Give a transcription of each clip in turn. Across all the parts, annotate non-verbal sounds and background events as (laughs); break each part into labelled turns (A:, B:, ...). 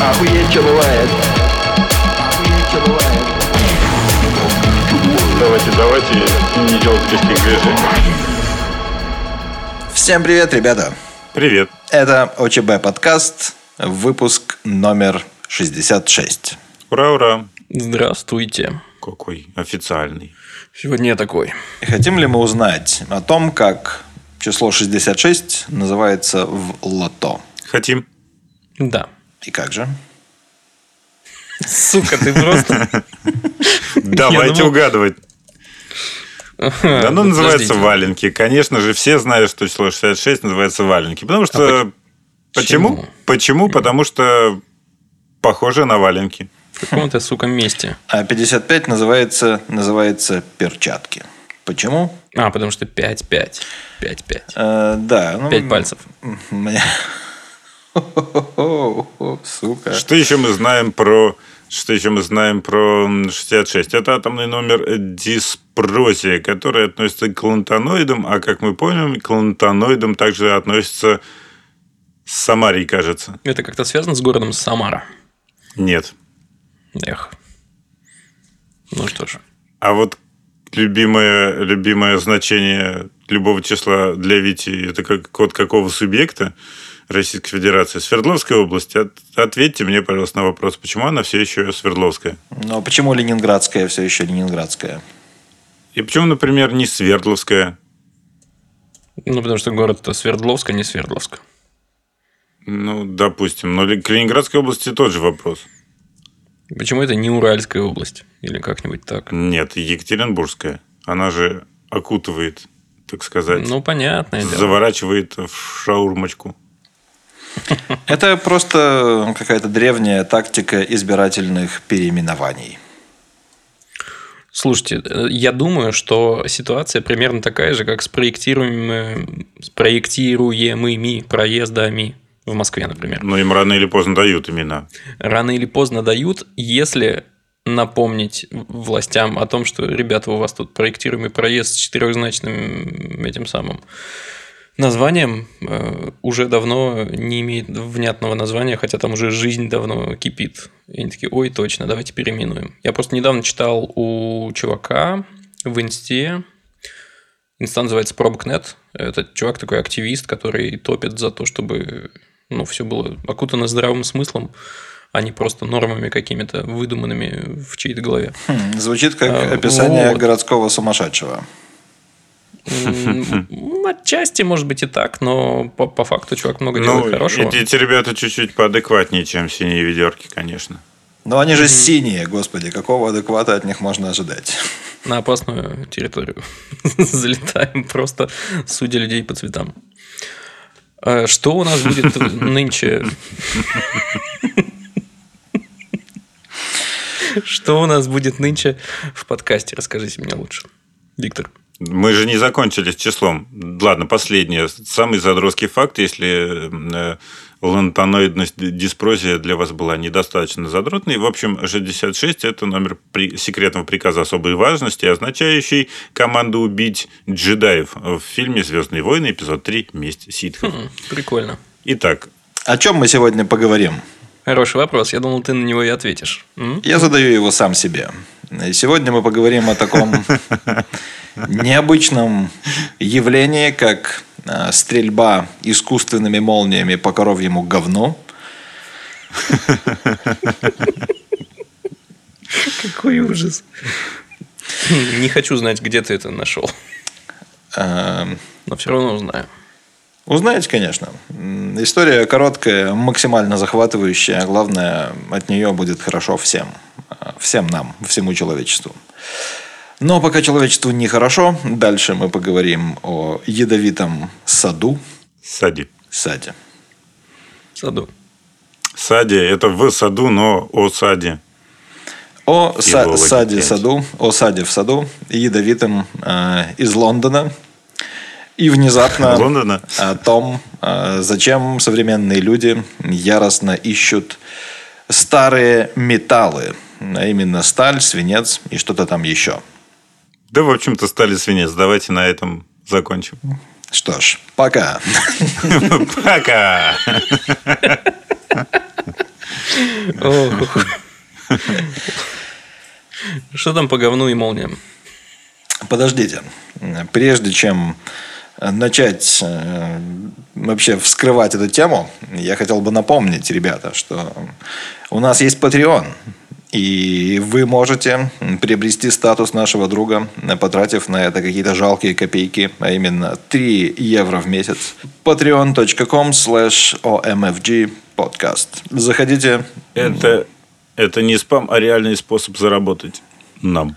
A: Охуеть, что бывает. Охуеть, что бывает.
B: Давайте, давайте не делать лишних движений.
C: Всем привет, ребята!
B: Привет.
C: Это ОЧБ подкаст, выпуск номер 66.
B: Ура, ура.
D: Здравствуйте.
B: Какой официальный.
D: Сегодня я такой.
C: Хотим ли мы узнать о том, как число 66 называется в лото?
B: Хотим.
D: Да.
C: И как же?
D: Сука, ты просто... (laughs)
B: Давайте угадывать. Да, ну, называется валенки. Конечно же, все знают, что число 66 называется валенки. Потому что... Почему?
D: почему?
B: Потому что похоже на валенки.
D: В каком-то, сука, месте.
C: А 55 называется, называется перчатки. Почему?
D: А, потому что 5-5. 5-5.
C: Э, да. ну,
D: Пять пальцев.
C: Мне... Сука.
B: Что еще мы знаем про... Что еще мы знаем про м, 66? Это атомный номер диспрозия, который относится к клантоноидам, а как мы помним, к клантоноидам также относится Самарий, кажется.
D: Это как-то связано с городом Самара.
B: Нет.
D: Эх. Ну что ж.
B: А вот любимое, любимое значение любого числа для Вити – это как код какого субъекта Российской Федерации? Свердловская область. От- ответьте мне, пожалуйста, на вопрос, почему она все еще Свердловская?
C: Но почему Ленинградская все еще Ленинградская?
B: И почему, например, не Свердловская?
D: Ну, потому что город-то Свердловск, а не Свердловск.
B: Ну, допустим. Но к Ленинградской области тот же вопрос.
D: Почему это не Уральская область? Или как-нибудь так?
B: Нет, Екатеринбургская. Она же окутывает, так сказать,
D: Ну, понятное дело.
B: заворачивает в шаурмочку. (laughs)
C: Это просто какая-то древняя тактика избирательных переименований.
D: Слушайте, я думаю, что ситуация примерно такая же, как с проектируемыми, с проектируемыми проездами в Москве, например.
B: Но им рано или поздно дают имена.
D: Рано или поздно дают, если напомнить властям о том, что, ребята, у вас тут проектируемый проезд с четырехзначным этим самым названием э, уже давно не имеет внятного названия, хотя там уже жизнь давно кипит. И они такие, ой, точно, давайте переименуем. Я просто недавно читал у чувака в инсте, инста называется Пробкнет. Этот чувак такой активист, который топит за то, чтобы ну, все было окутано здравым смыслом, а не просто нормами какими-то выдуманными в чьей-то голове.
C: Хм, звучит как
D: А,
C: описание
D: вот.
C: городского сумасшедшего.
D: Отчасти, может быть, и так, но по, по факту чувак много
B: Ну,
D: делает хорошего.
B: эти, эти ребята чуть-чуть поадекватнее, чем синие ведерки, конечно.
C: Но они же синие, господи, какого адеквата от них можно ожидать?
D: На опасную территорию (laughs) залетаем, просто судя людей по цветам. А Что у нас будет нынче? (laughs) Что у нас будет нынче в подкасте? Расскажите мне лучше. Виктор.
B: Мы же не закончили с числом. Ладно, последнее. Самый задротский факт, если э, лантаноидность диспрозия для вас была недостаточно задротной. В общем, 66 – это номер при- секретного приказа особой важности, означающий команду убить джедаев в фильме «Звездные войны» эпизод 3 «Месть ситхов».
D: М, Прикольно.
B: Итак,
C: О чем мы сегодня поговорим?
D: Хороший вопрос. Я думал, ты на него и ответишь. М?
C: Я задаю его сам себе. И сегодня мы поговорим о таком (laughs) необычном явлении, как э, стрельба искусственными молниями по коровьему говну.
D: Какой ужас. Не хочу знать, где ты это нашел.
C: Э,
D: Но все равно узнаю.
C: Узнаете, конечно. История короткая, максимально захватывающая. а Главное, от нее будет хорошо всем. Э, Всем нам, всему человечеству. Но пока человечеству нехорошо, дальше мы поговорим о ядовитом саду. Саде.
D: В саду.
B: Сади – это в саду, но о саде.
C: О са- саде саду, о саде в саду, ядовитом э, из Лондона. И внезапно (laughs)
B: Лондона?
C: о том, э, зачем современные люди яростно ищут старые металлы, а именно сталь, свинец и что-то там еще.
B: Да, в общем-то, стали свинец. Давайте на этом закончим.
C: Что ж, пока.
B: Пока!
D: Что там по говну и молниям?
C: Подождите. Прежде чем начать э, вообще вскрывать эту тему, я хотел бы напомнить, ребята, что у нас есть Patreon. И вы можете приобрести статус нашего друга, потратив на это какие-то жалкие копейки, а именно 3 евро в месяц. patreon.com slash omfg podcast. Заходите.
B: Это, это не спам, а реальный способ заработать нам.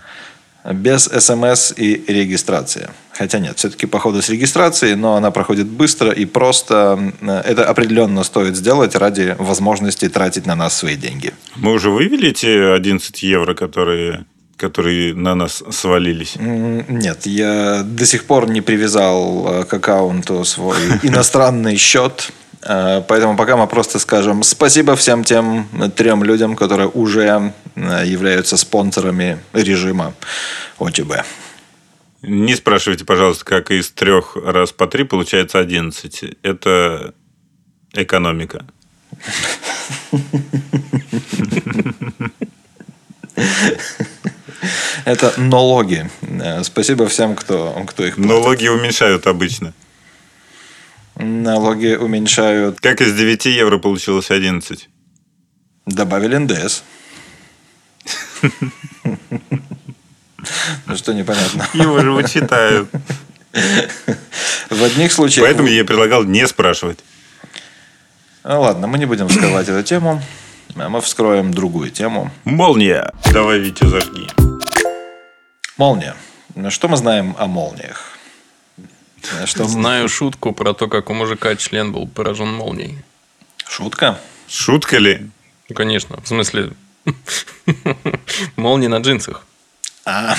C: Без смс и регистрации. Хотя нет, все-таки походу с регистрацией, но она проходит быстро и просто. Это определенно стоит сделать ради возможности тратить на нас свои деньги.
B: Мы уже вывели те 11 евро, которые которые на нас свалились?
C: Нет, я до сих пор не привязал э, к аккаунту свой (laughs) иностранный счет. Э, поэтому пока мы просто скажем спасибо всем тем трем людям, которые уже э, являются спонсорами режима ОТБ.
B: Не спрашивайте, пожалуйста, как из трех раз по три получается 11. Это экономика.
C: Это налоги. Спасибо всем, кто, кто их
B: платит. Налоги уменьшают обычно.
C: Налоги уменьшают.
B: Как из 9 евро получилось 11?
C: Добавили НДС. (laughs) Ну что непонятно.
B: Его же вычитают.
C: В одних случаях...
B: Поэтому я предлагал не спрашивать.
C: Ну ладно, мы не будем вскрывать эту тему. А мы вскроем другую тему.
B: Молния. Давай, Витя, зажги.
C: Молния. Что мы знаем о молниях?
D: Что... Знаю шутку про то, как у мужика член был поражен молнией.
C: Шутка?
B: Шутка ли?
D: Ну, конечно. В смысле, (laughs) молния на джинсах. А.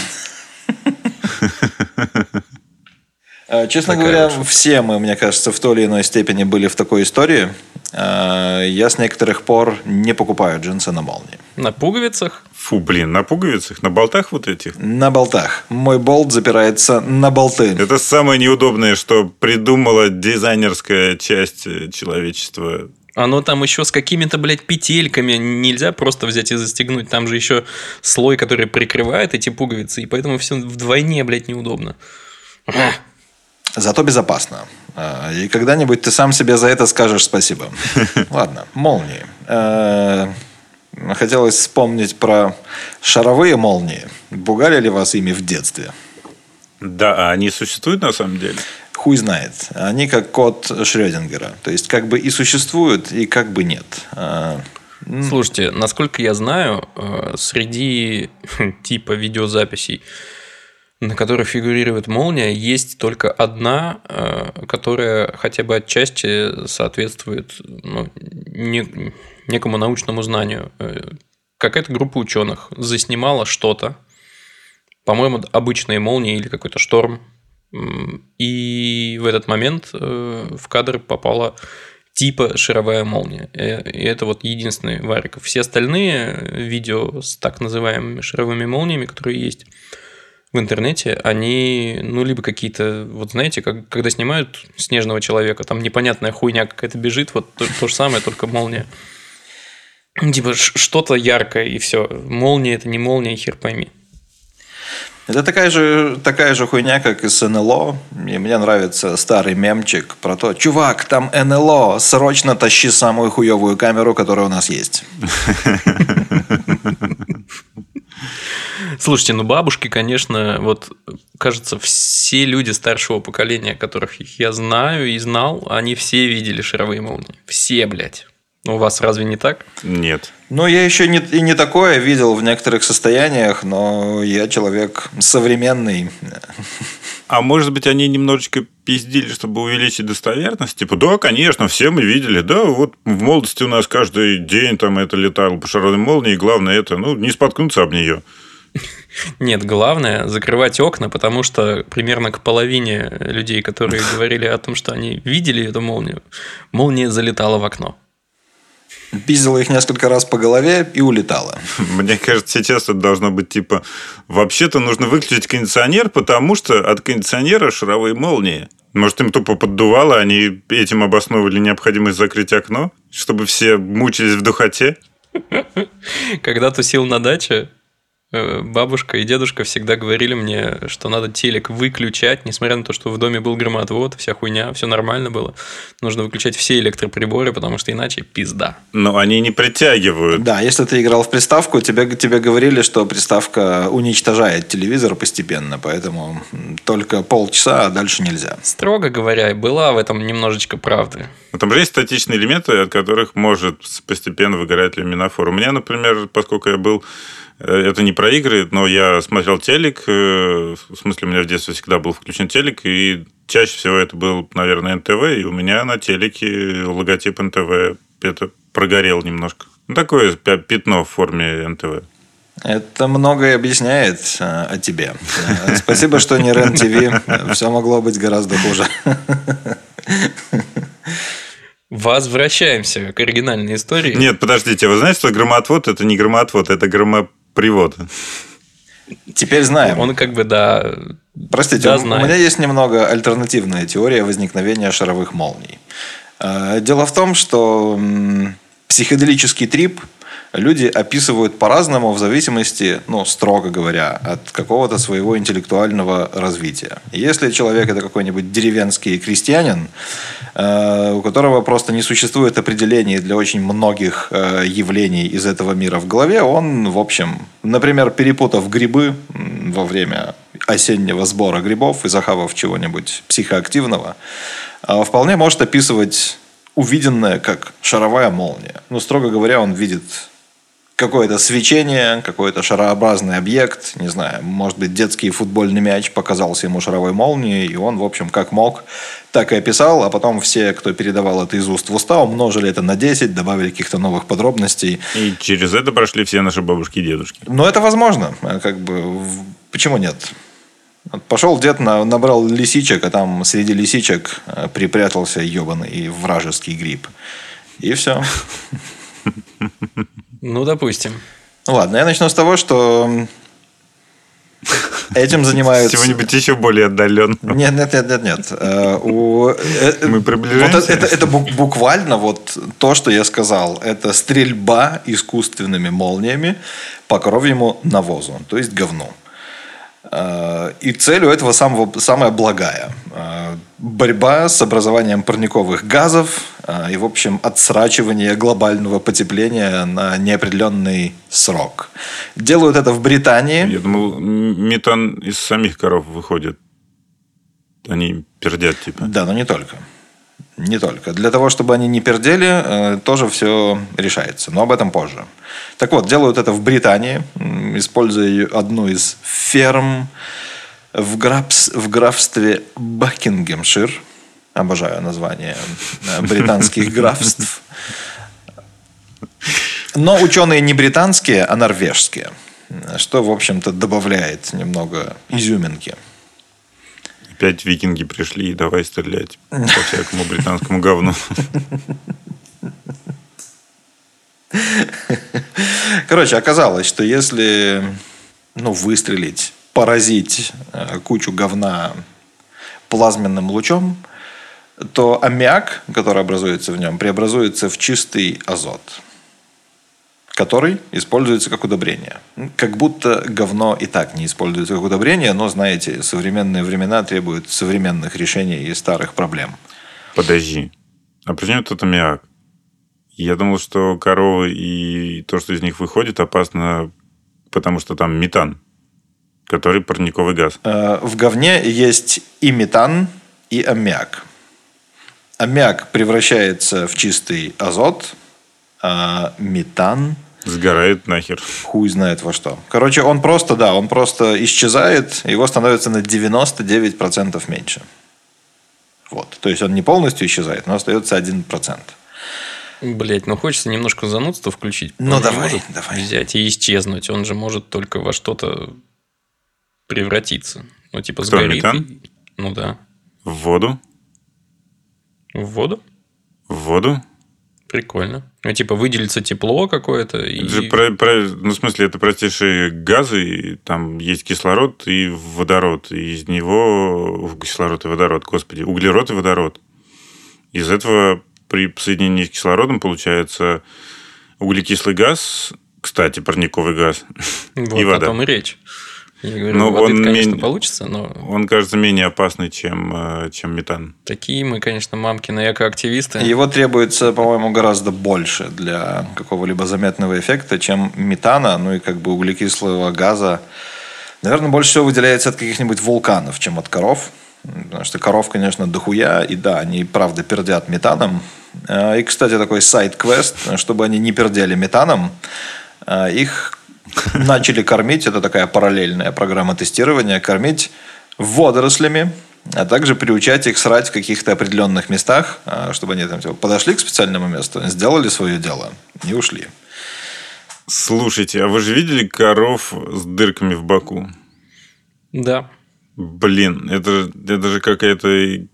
C: Э, (laughs) честно Такая говоря, все мы, мне кажется, в той или иной степени были в такой истории. Э, я с некоторых пор не покупаю джинсы на молнии.
D: На пуговицах?
B: Фу, блин, на пуговицах? На болтах вот этих?
C: На болтах. Мой болт запирается на болты.
B: Это самое неудобное, что придумала дизайнерская часть человечества.
D: Оно там еще с какими-то, блядь, петельками. Нельзя просто взять и застегнуть. Там же еще слой, который прикрывает эти пуговицы. И поэтому все вдвойне, блядь, неудобно.
C: Зато безопасно. А, и когда-нибудь ты сам себе за это скажешь спасибо. (laughs) Ладно, молнии. Э, хотелось вспомнить про шаровые молнии. Бугали ли вас ими в детстве?
B: Да, а они существуют на самом деле?
C: Хуй знает. Они как код Шрёдингера. То есть, как бы и существуют, и как бы нет. А,
D: Слушайте, насколько я знаю, э, среди (laughs) типа видеозаписей на которой фигурирует молния, есть только одна, э, которая хотя бы отчасти соответствует ну, некому научному знанию. Э, какая-то группа ученых заснимала что-то, по-моему, обычные молнии или какой-то шторм, и в этот момент э, в кадр попала типа шаровая молния. И это вот единственный варик. Все остальные видео с так называемыми шаровыми молниями, которые есть, в интернете, они, ну, либо какие-то, вот знаете, как, когда снимают снежного человека, там непонятная хуйня какая-то бежит, вот то, то же самое, только молния. Типа что-то яркое, и все. Молния это не молния, хер пойми.
C: Это такая же, такая же хуйня, как и с НЛО. И мне нравится старый мемчик про то, чувак, там НЛО, срочно тащи самую хуевую камеру, которая у нас есть. (laughs)
D: Слушайте, ну бабушки, конечно, вот кажется, все люди старшего поколения, которых я знаю и знал, они все видели шаровые молнии. Все, блядь. Ну, у вас разве не так?
B: Нет.
C: Ну, я еще не, и не такое видел в некоторых состояниях, но я человек современный.
B: А может быть, они немножечко пиздили, чтобы увеличить достоверность? Типа, да, конечно, все мы видели. Да, вот в молодости у нас каждый день там это летало по шаровой молнии, и главное это, ну, не споткнуться об нее.
D: Нет, главное закрывать окна, потому что примерно к половине людей, которые говорили о том, что они видели эту молнию, молния залетала в окно.
C: Пиздила их несколько раз по голове и улетала. (laughs)
B: Мне кажется, сейчас это должно быть типа вообще-то нужно выключить кондиционер, потому что от кондиционера шаровые молнии. Может, им тупо поддувало, они этим обосновывали необходимость закрыть окно, чтобы все мучились в духоте?
D: Когда тусил на даче, бабушка и дедушка всегда говорили мне, что надо телек выключать, несмотря на то, что в доме был громоотвод, вся хуйня, все нормально было. Нужно выключать все электроприборы, потому что иначе пизда.
B: Но они не притягивают.
C: Да, если ты играл в приставку, тебе, тебе говорили, что приставка уничтожает телевизор постепенно, поэтому только полчаса, а дальше нельзя.
D: Строго говоря, была в этом немножечко правды.
B: Но там же есть статичные элементы, от которых может постепенно выгорать люминофор. У меня, например, поскольку я был... э, Это не про игры, но я смотрел телек. э, В смысле, у меня в детстве всегда был включен телек, и чаще всего это был, наверное, НТВ, и у меня на телеке логотип НТВ это прогорел немножко. Ну, такое пя- пятно в форме НТВ.
C: Это многое объясняет э, о тебе. Спасибо, что не РЕН-ТВ. Все могло быть гораздо хуже.
D: Возвращаемся к оригинальной истории.
B: Нет, подождите, вы знаете, что громоотвод – это не громоотвод, это громопривод.
C: Теперь знаем.
D: Он как бы, да...
C: Простите,
D: Да,
C: у- у меня есть немного альтернативная теория возникновения шаровых молний. Э, Дело в том, что психоделический трип люди описывают по-разному в зависимости, ну, строго говоря, от какого-то своего интеллектуального развития. Если человек это какой-нибудь деревенский крестьянин, э, у которого просто не существует определений для очень многих э, явлений из этого мира в голове, он, в общем, например, перепутав грибы во время осеннего сбора грибов и захавав чего-нибудь психоактивного, э, вполне может описывать увиденное как шаровая молния. Ну, строго говоря, он видит какое-то свечение, какой-то шарообразный объект, не знаю, может быть, детский футбольный мяч показался ему шаровой молнией, и он, в общем, как мог, так и описал, а потом все, кто передавал это из уст в уста, умножили это на 10, добавили каких-то новых подробностей.
B: И через это прошли все наши бабушки и дедушки.
C: Но это возможно, э, как бы, почему нет? Пошел дед, на- набрал лисичек, а там среди лисичек э, припрятался ебаный вражеский гриб. И все. (laughs)
D: Ну, допустим.
C: Ну ладно, я начну с того, что этим занимаются...
B: Чего-нибудь еще более отдаленного.
C: Нет, нет, нет, нет, нет. Э, у- э, э,
B: Мы приближаемся?
C: Вот это, это- это бу- буквально вот то, что я сказал. Это стрельба искусственными молниями по коровьему навозу, то есть говну. Э, И цель у этого самого, самая благая. Э, Борьба с образованием парниковых газов э, и, в общем, отсрачивание глобального потепления на неопределенный срок. Делают это в Британии.
B: Я думал, метан из самих коров выходит. Они пердят, типа.
C: Да, но не только. Не только. Для того, чтобы они не пердели, э, тоже все решается. Но об этом позже. Так вот, делают это в Британии, используя одну из ферм в, графс- в графстве Бакингемшир. Обожаю название э, британских (laughs) графств. Но ученые не британские, а норвежские. Что, в общем-то, добавляет немного изюминки.
B: Опять викинги пришли и давай стрелять по всякому британскому говну.
C: Короче, оказалось, что если ну, выстрелить, поразить э, кучу говна плазменным лучом, то аммиак, который образуется в нем, преобразуется в чистый азот, который используется как удобрение. Как будто говно и так не используется как удобрение, но, знаете, современные времена требуют современных решений и старых проблем.
B: Подожди. А при чем тут аммиак? Я думал, что коровы и то, что из них выходит, опасно, потому что там метан, который парниковый газ.
C: Э, В говне есть и метан, и аммиак. Аммиак превращается в чистый азот, а метан
B: Сгорает нахер.
C: хуй знает во что. Короче, он просто, да, он просто исчезает, его становится на 99% меньше. Вот. То есть он не полностью исчезает, но остается 1%.
D: Блять, ну хочется немножко занудства включить.
C: Ну,
D: Он
C: давай,
D: может
C: давай.
D: Взять и исчезнуть. Он же может только во что-то превратиться. Ну, типа
B: Кто,
D: сгорит.
B: метан?
D: и- Ну да.
B: В воду?
D: В воду?
B: В воду?
D: Прикольно. Ну, типа, выделится тепло какое-то. И...
B: Это же про- про- ну, в смысле, это простейшие газы, и там есть кислород и водород. И из него... Кислород и водород, господи. Углерод и водород. Из этого при соединении с кислородом получается Углекислый газ, кстати, парниковый газ
D: Вот
B: и
D: о
B: вода.
D: том и речь. Я говорю,
B: Ну,
D: воды,
B: он
D: конечно,
B: мен-
D: получится, но
B: Он кажется менее опасный, чем, э, чем метан.
D: такие мы, конечно, мамкины экоактивисты.
C: Его требуется, по-моему, гораздо больше для какого-либо заметного эффекта, чем метана, ну и как бы углекислого газа. Наверное, больше всего выделяется от каких-нибудь вулканов, чем от коров. Потому что коров, конечно, дохуя, и да, они правда пердят метаном. А, И, кстати, такой сайт-квест, чтобы они не пердели метаном, а, их (laughs) начали кормить, это такая параллельная программа тестирования, кормить водорослями, а также приучать их срать в каких-то определенных местах, а, чтобы они там типа, подошли к специальному месту, сделали свое дело и ушли.
B: Слушайте, а вы же видели коров с дырками в боку?
D: Да.
B: Блин, это, это же какая-то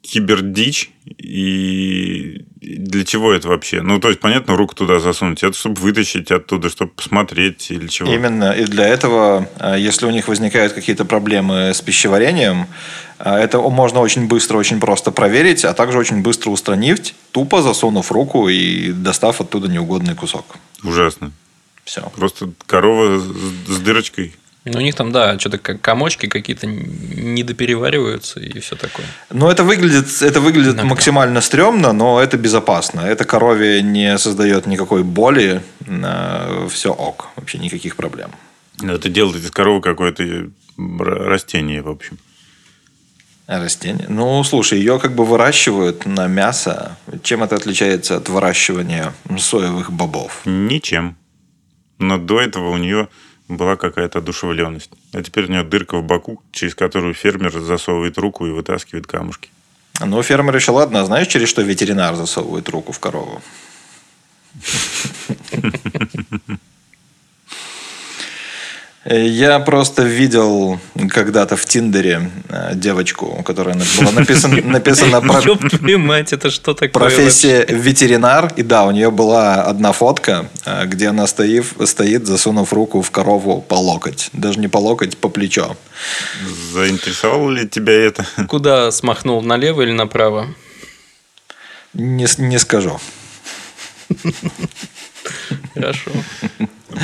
B: кибердичь. И для чего это вообще? Ну, то есть, понятно, руку туда засунуть. Это чтобы вытащить оттуда, чтобы посмотреть или чего.
C: Именно. И для этого, а, если у них возникают какие-то проблемы с пищеварением, а, это можно очень быстро, очень просто проверить, а также очень быстро устранить, тупо засунув руку и достав оттуда неугодный кусок.
B: Ужасно.
C: Все.
B: Просто корова с, с дырочкой.
D: Ну, у них там, да, что-то как комочки какие-то недоперевариваются и все такое.
C: Ну, это выглядит, это выглядит
D: Иногда.
C: максимально стрёмно, но это безопасно. Это корове не создает никакой боли. Все ок. Вообще никаких проблем.
B: Ну, Это делает из коровы какое-то р- растение, в общем.
C: Растение. Ну, слушай, ее как бы выращивают на мясо. Чем это отличается от выращивания соевых бобов?
B: Ничем. Но до этого у нее была какая-то одушевленность. А теперь у нее дырка в боку, через которую фермер засовывает руку и вытаскивает камушки.
C: Ну, фермер еще ладно. А знаешь, через что ветеринар засовывает руку в корову? (laughs) Я просто видел когда-то в Тиндере э, девочку, у которой на- была написана, (laughs) написана про-
D: Ёб твою мать, это что такое?
C: профессия ветеринар. И да, у нее была одна фотка, э, где она стоит, стоит, засунув руку в корову по локоть. Даже не по локоть, по плечо.
B: Заинтересовало ли тебя это?
D: вообще? (laughs) Куда смахнул, налево или направо?
C: Не, не скажу. (laughs)
D: Хорошо.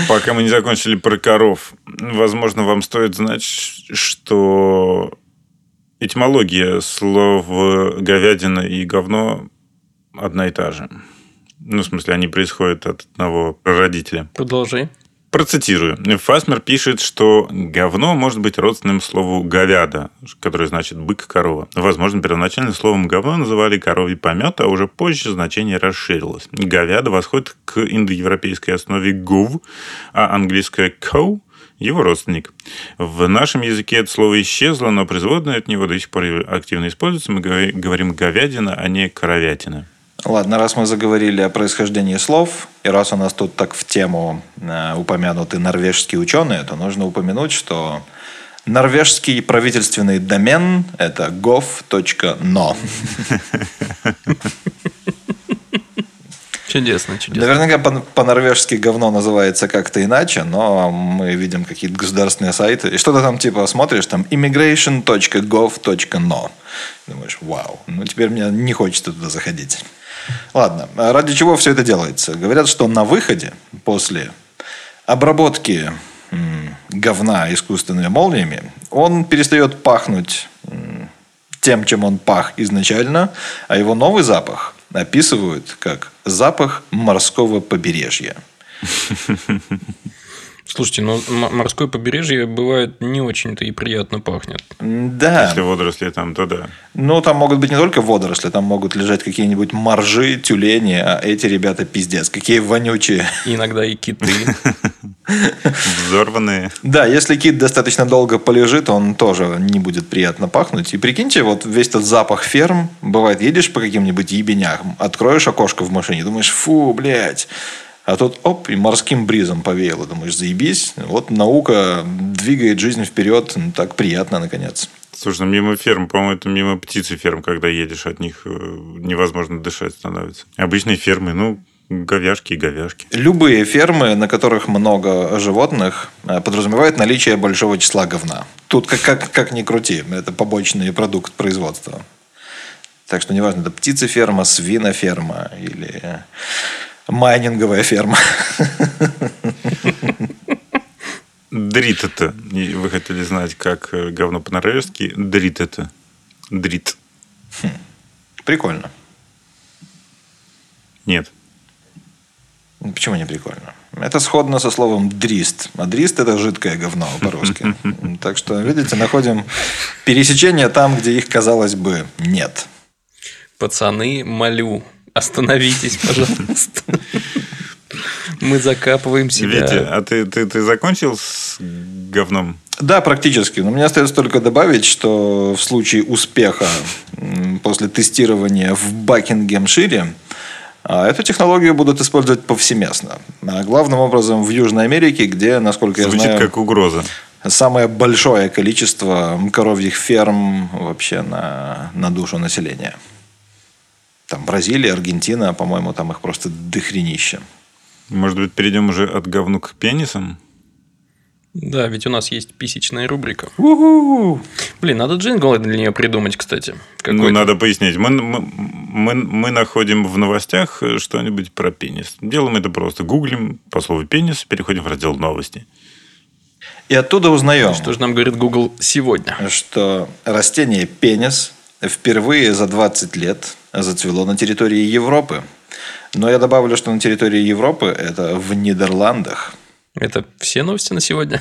B: Пока мы не закончили про коров, возможно, вам стоит знать, что этимология слов говядина и говно одна и та же. Ну, в смысле, они происходят от одного прародителя.
D: Продолжи.
B: Процитирую. Фасмер пишет, что говно может быть родственным слову говяда, которое значит бык-корова. Возможно, первоначально словом говно называли коровий помет, а уже позже значение расширилось. Говяда восходит к индоевропейской основе гов, а английское cow – его родственник. В нашем языке это слово исчезло, но производное от него до сих пор активно используется. Мы говори- говорим говядина, а не коровятина.
C: Ладно, раз мы заговорили о происхождении слов, и раз у нас тут так в тему э, упомянуты норвежские ученые, то нужно упомянуть, что норвежский правительственный домен – это gov.no.
D: Чудесно, чудесно.
C: Наверняка по- по-норвежски говно называется как-то иначе, но мы видим какие-то государственные сайты. И что-то там типа смотришь, там immigration.gov.no. Думаешь, вау, ну теперь мне не хочется туда заходить. Ладно, ради чего все это делается? Говорят, что на выходе после обработки говна искусственными молниями он перестает пахнуть тем, чем он пах изначально, а его новый запах описывают как запах морского побережья. (laughs)
D: Слушайте, ну м- морское побережье бывает не очень-то и приятно пахнет.
C: Да,
B: Если водоросли там, то да.
C: ну там могут быть не только водоросли, там могут лежать какие-нибудь моржи, тюлени, а эти ребята пиздец, какие вонючие.
D: Иногда и киты. (laughs)
B: Взорванные.
C: Да, если кит достаточно долго полежит, он тоже не будет приятно пахнуть. И прикиньте, вот весь этот запах ферм, бывает, едешь по каким-нибудь ебенях, откроешь окошко в машине, думаешь, фу, блядь. А тут, оп, и морским бризом повеяло. Думаешь, заебись. Вот наука двигает жизнь вперед. Ну, Так приятно, наконец.
B: Слушай, ну мимо ферм, по-моему, это мимо птицеферм, когда едешь от них, э, невозможно дышать становится. Обычные фермы, ну, говяжки и говяжки.
C: Любые фермы, на которых много животных, э, подразумевают наличие большого числа говна. Тут как, как, как ни крути, это побочный продукт производства. Так что неважно, это птицеферма, свиноферма или Майнинговая ферма.
B: Дрит это. Вы хотели знать, как э, говно по-норвежски. Дрит это. Дрит.
C: Прикольно.
B: Нет.
C: Почему не прикольно? Это сходно со словом дрист. А дрист это жидкое говно по-русски. (laughs) Так что, видите, находим пересечения там, где их, казалось бы, нет.
D: Пацаны, молю, остановитесь, пожалуйста. Мы закапываем
B: Витя,
D: себя.
B: а ты, ты, ты закончил с говном?
C: Да, практически. Но мне остается только добавить, что в случае успеха после тестирования в Бакингемшире а, эту технологию будут использовать повсеместно. А Главным образом в Южной Америке, где, насколько я
B: Звучит
C: знаю,
B: как угроза.
C: самое большое количество коровьих ферм вообще на, на душу населения. Там Бразилия, Аргентина, по-моему, там их просто дохренище.
B: Может быть, перейдем уже от говну к пенисам?
D: Да, ведь у нас есть писечная рубрика. Блин, надо джингл для нее придумать, кстати.
B: Ну,
D: Какой-то.
B: надо пояснить. Мы, мы, мы, мы находим в новостях э, что-нибудь про пенис. Делаем это просто. Гуглим по слову пенис, переходим в раздел новости.
C: И оттуда узнаем,
D: Что же нам говорит Google сегодня?
C: что растение пенис впервые за 20 лет зацвело на территории Европы. Но я добавлю, что на территории Европы это в Нидерландах.
D: Это все новости на сегодня?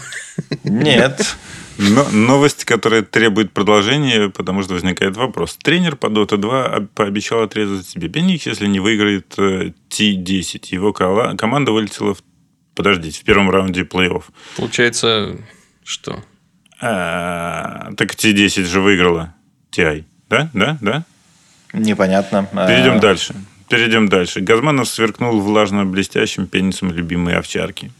C: Нет.
B: Но, новость, которая требует продолжения, потому что возникает вопрос. Тренер по Dota 2 об- пообещал отрезать себе пенис, если не выиграет э, T10. Его кола- команда вылетела в... Подождите, в первом раунде плей-офф.
D: Получается, что?
B: А, так T10 же выиграла TI. Да? Да? Да?
C: Непонятно.
B: Перейдем
C: А,
B: дальше. Перейдем дальше. Газманов сверкнул влажно-блестящим пенисом любимой овчарки.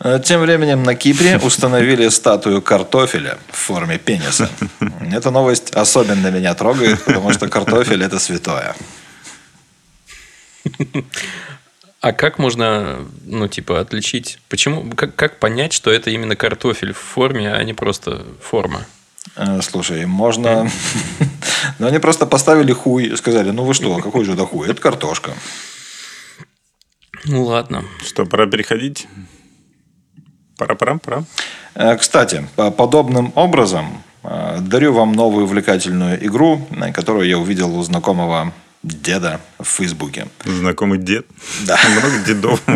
C: Э, Тем временем на Кипре установили статую картофеля в форме пениса. (laughs) Эта новость особенно меня трогает, потому что картофель – это святое.
D: А как можно, ну, типа, отличить? Почему? Как, как понять, что это именно картофель в форме, а не просто форма?
C: Э, Слушай, можно... (laughs) Ну, они просто поставили хуй и сказали, ну вы что, какой же это хуй? Это картошка.
D: Ну, ладно.
B: Что, пора переходить? Пора, пора, пора.
C: Кстати, по- подобным образом э, дарю вам новую увлекательную игру, которую я увидел у знакомого деда в Фейсбуке.
B: Знакомый дед.
C: Да. (laughs)
B: Много дедов. (laughs)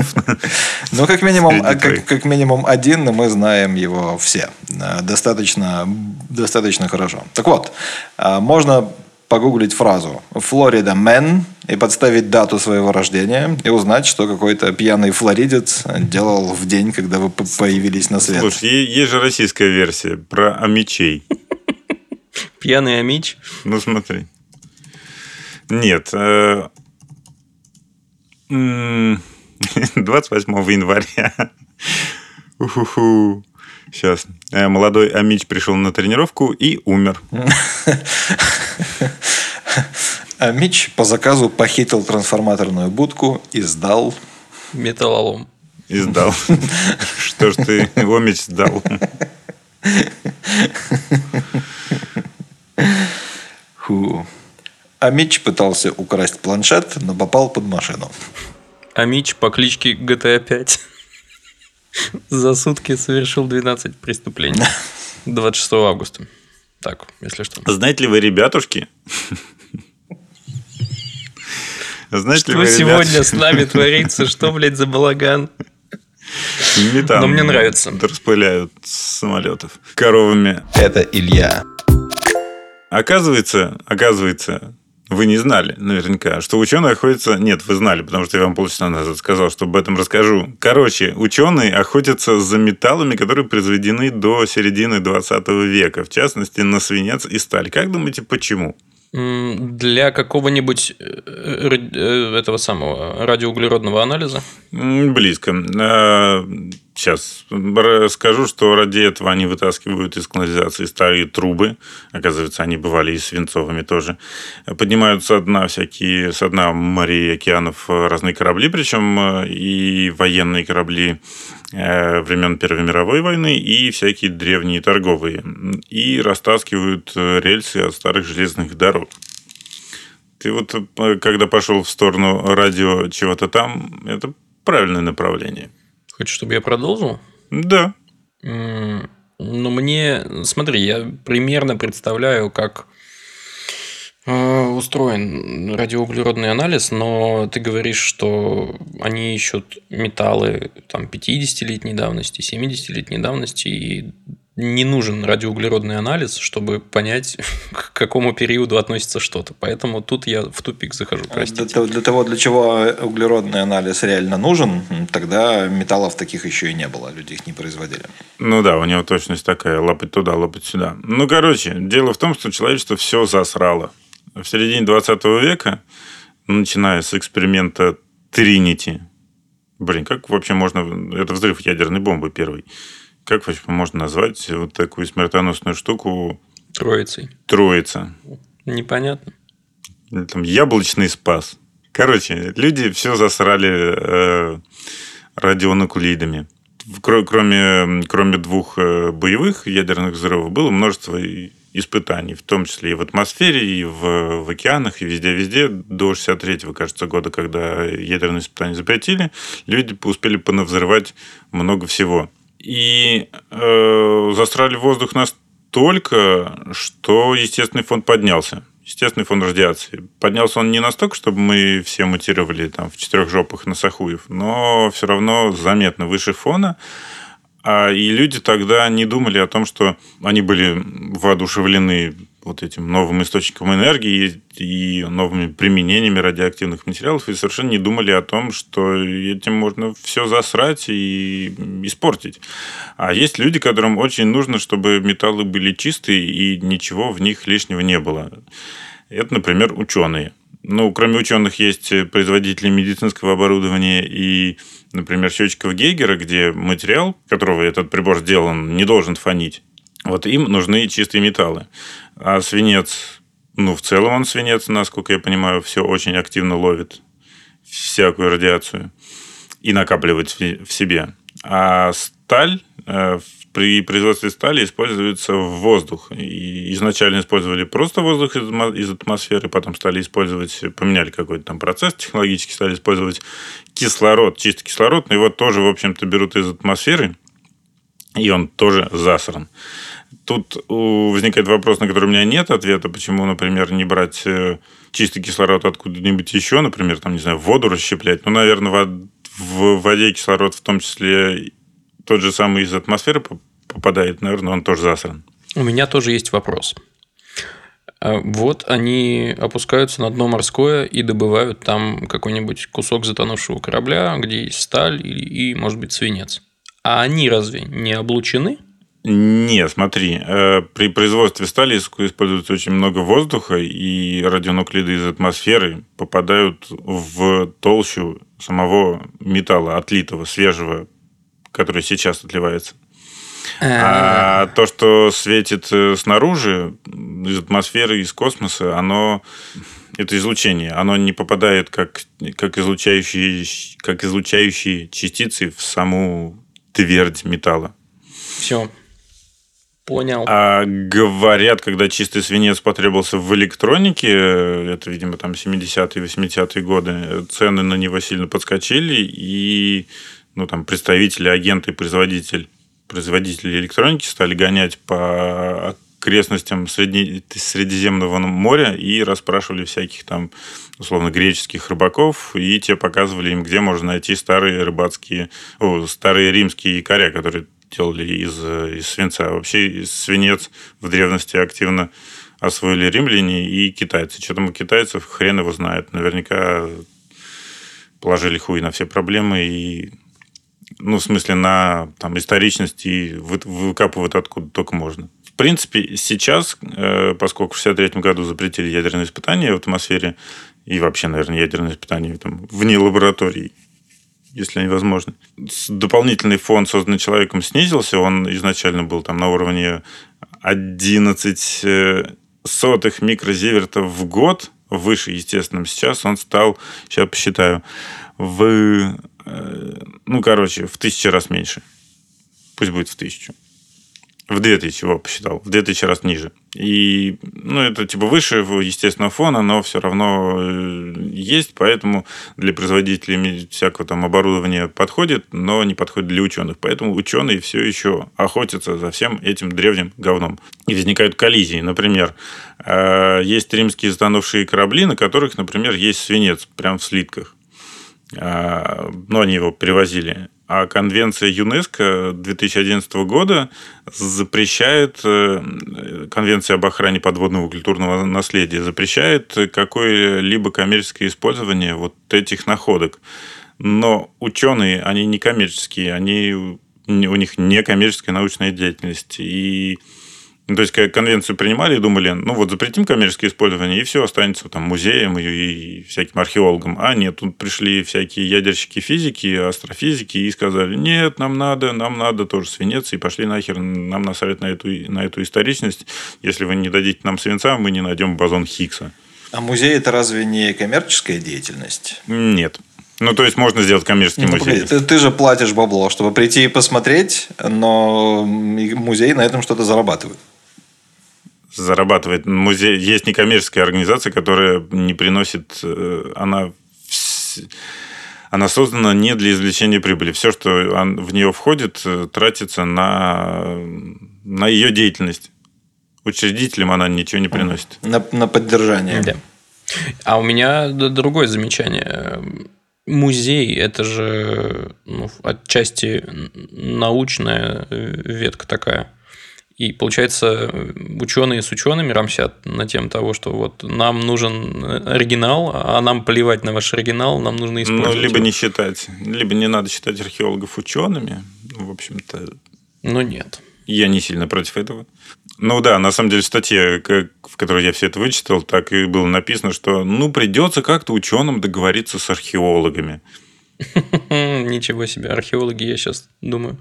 C: Ну, как минимум, а, как, как минимум один, и мы знаем его все. Достаточно, достаточно хорошо. Так вот, э, можно погуглить фразу «Флорида Мэн» и подставить дату своего рождения и узнать, что какой-то пьяный флоридец делал в день, когда вы появились на свет.
B: Слушай, есть же российская версия про амичей. (laughs)
D: Пьяный амич.
B: Ну, смотри. Нет. э, м, (laughs) 28 января. Уху. Сейчас. Молодой Амич пришел на тренировку и умер. (laughs)
C: А Мич по заказу похитил трансформаторную будку и сдал.
D: Металлолом.
B: И сдал. (laughs) Что ж ты, Омич, сдал?
C: А Мич пытался украсть планшет, но попал под машину.
D: Амич по кличке GTA 5 за сутки совершил 12 преступлений. 26 августа. Так, если что.
B: Знаете ли вы, ребятушки? Знаете ли
D: Что
B: вы,
D: сегодня
B: ребят,
D: с нами творится? Что, блядь, за балаган?
B: метан
D: Но мне нравится.
B: Распыляют с самолетов коровами.
A: Это Илья.
B: Оказывается, оказывается, вы не знали наверняка, что ученые охотятся... Нет, вы знали, потому что я вам полчаса назад сказал, что об этом расскажу. Короче, ученые охотятся за металлами, которые произведены до середины 20 века, в частности, на свинец и сталь. Как думаете, почему?
D: Для какого-нибудь э, э, э, этого самого радиоуглеродного анализа?
B: Близко. Сейчас расскажу, что ради этого они вытаскивают из канализации старые трубы. Оказывается, они бывали и свинцовыми тоже. Поднимают со дна всякие, со дна морей океанов разные корабли, причем и военные корабли времен Первой мировой войны, и всякие древние торговые. И растаскивают э, рельсы от старых железных дорог. Ты вот, э, когда пошел в сторону радио чего-то там, это правильное направление.
D: Хочешь, чтобы я продолжил?
B: Да.
D: Ну, мне... Смотри, я примерно представляю, как э, устроен радиоуглеродный анализ, но ты говоришь, что они ищут металлы там 50-летней давности, 70-летней давности, и не нужен радиоуглеродный анализ, чтобы понять, (laughs) к какому периоду относится что-то. Поэтому тут я в тупик захожу,
C: Для,
D: простите.
C: того- для того, для чего углеродный анализ реально нужен, тогда металлов таких еще и не было. Люди их не производили.
B: Ну да, у него точность такая, лапать туда, лапать сюда. Ну, короче, дело в том, что человечество все засрало. В середине 20 века, начиная с эксперимента Тринити, блин, как вообще можно... Это взрыв ядерной бомбы первый. Как вообще можно назвать вот такую смертоносную штуку
D: Троицей.
B: троица?
D: Непонятно.
B: Там яблочный спас. Короче, люди все засрали э, радионуклидами. Кро- Кроме, кроме двух э, боевых ядерных взрывов было множество испытаний, в том числе и в атмосфере, и в, в океанах, и везде-везде. До 63-го, кажется, года, когда ядерные испытания запретили, люди успели понавзрывать много всего. И э, засрали воздух настолько, что естественный фонд поднялся. Естественный фон радиации. Поднялся он не настолько, чтобы мы все мутировали там, в четырех жопах на Сахуев, но все равно заметно выше фона. А, и люди тогда не думали о том, что они были воодушевлены вот этим новым источником энергии и новыми применениями радиоактивных материалов, и совершенно не думали о том, что этим можно все засрать и испортить. А есть люди, которым очень нужно, чтобы металлы были чистые и ничего в них лишнего не было. Это, например, ученые. Ну, кроме ученых, есть производители медицинского оборудования и, например, счетчиков Гейгера, где материал, которого этот прибор сделан, не должен фонить. Вот им нужны чистые металлы. А свинец, ну, в целом он свинец, насколько я понимаю, все очень активно ловит всякую радиацию и накапливает в себе. А сталь э, в- при производстве стали используется воздух. И изначально использовали просто воздух из атмо- из атмосферы, потом стали использовать, поменяли какой-то там процесс технологически, стали использовать кислород, чистый кислород, но его тоже, в общем-то, берут из атмосферы, и он тоже засран. Тут у- возникает вопрос, на который у меня нет ответа, почему, например, не брать э, чистый кислород откуда-нибудь еще, например, там, не знаю, воду расщеплять. Ну, наверное, в воде кислород в том числе тот же самый из атмосферы попадает, наверное, он тоже засран.
D: У меня тоже есть вопрос. А Вот они опускаются на дно морское и добывают там какой-нибудь кусок затонувшего корабля, где есть сталь и, и, может быть, свинец. А они разве не облучены?
B: Не, смотри, э, при производстве стали используется очень много воздуха, и радионуклиды из атмосферы попадают в толщу самого металла, отлитого, свежего, который сейчас отливается. А то, что светит э, снаружи, из атмосферы, из космоса, оно это излучение. Оно не попадает как, как, излучающие, как излучающие частицы в саму твердь металла.
D: Все. Понял.
B: А говорят, когда чистый свинец потребовался в электронике, э, это, видимо, там 70-е, 80-е годы, цены на него сильно подскочили, и ну, там, представители, агенты, производитель, производители электроники стали гонять по окрестностям Средне- Средиземного моря и расспрашивали всяких там, условно, греческих рыбаков, и те показывали им, где можно найти старые рыбацкие, о, старые римские якоря, которые делали из, из свинца. Вообще свинец в древности активно освоили римляне и китайцы. Что там у китайцев, хрен его знает. Наверняка положили хуй на все проблемы и ну, в смысле, на там, историчность и вы- выкапывают откуда только можно. В принципе, сейчас, э, поскольку в 1963 году запретили ядерные испытания в атмосфере и вообще, наверное, ядерные испытания там, вне лабораторий, если они возможны. Дополнительный фон, созданный человеком, снизился. Он изначально был там на уровне 11 э, сотых микрозивертов в год, выше естественным. Сейчас он стал, сейчас посчитаю, в, ну, короче, в тысячу раз меньше. Пусть будет в тысячу. В 2000 его посчитал, в 2000 раз ниже. И, ну, это типа выше естественного фона, но все равно э, есть, поэтому для производителей всякого там оборудования подходит, но не подходит для ученых. Поэтому ученые все еще охотятся за всем этим древним говном. И возникают коллизии. Например, э, есть римские затонувшие корабли, на которых, например, есть свинец прямо в слитках. Э, но они его перевозили а конвенция ЮНЕСКО 2011 года запрещает, э, конвенция об охране подводного культурного наследия запрещает какое-либо коммерческое использование вот этих находок. Но ученые, они не коммерческие, они, у них не коммерческая научная деятельность. И ну, то есть, когда конвенцию принимали и думали, ну вот запретим коммерческое использование, и все останется там музеем и, и всяким археологам. А нет, тут пришли всякие ядерщики физики, астрофизики и сказали, нет, нам надо, нам надо тоже свинец, и пошли нахер, нам насрать на эту, на эту историчность. Если вы не дадите нам свинца, мы не найдем бозон Хиггса.
C: А музей это разве не коммерческая деятельность?
B: Нет. Ну, то есть можно сделать коммерческий ну, музей.
C: Ты, ты же платишь бабло, чтобы прийти и посмотреть, но музей на этом что-то зарабатывает
B: зарабатывает. Музей есть некоммерческая организация, которая не приносит, э, она она создана не для извлечения прибыли. Все, что в нее входит, э, тратится на, на ее деятельность. Учредителям она ничего не приносит.
C: На, на поддержание.
D: Да. А у меня другое замечание. Музей – это же ну, отчасти научная ветка такая. И получается, ученые с учеными рамсят на тем того, что вот нам нужен оригинал, а нам плевать на ваш оригинал, нам нужно использовать.
B: Ну, либо его. не считать, либо не надо считать археологов учеными. В общем-то.
D: Ну нет.
B: Я не сильно против этого. Ну да, на самом деле в статье, в которой я все это вычитал, так и было написано, что ну придется как-то ученым договориться с археологами. (laughs)
D: Ничего себе, археологи, я сейчас думаю,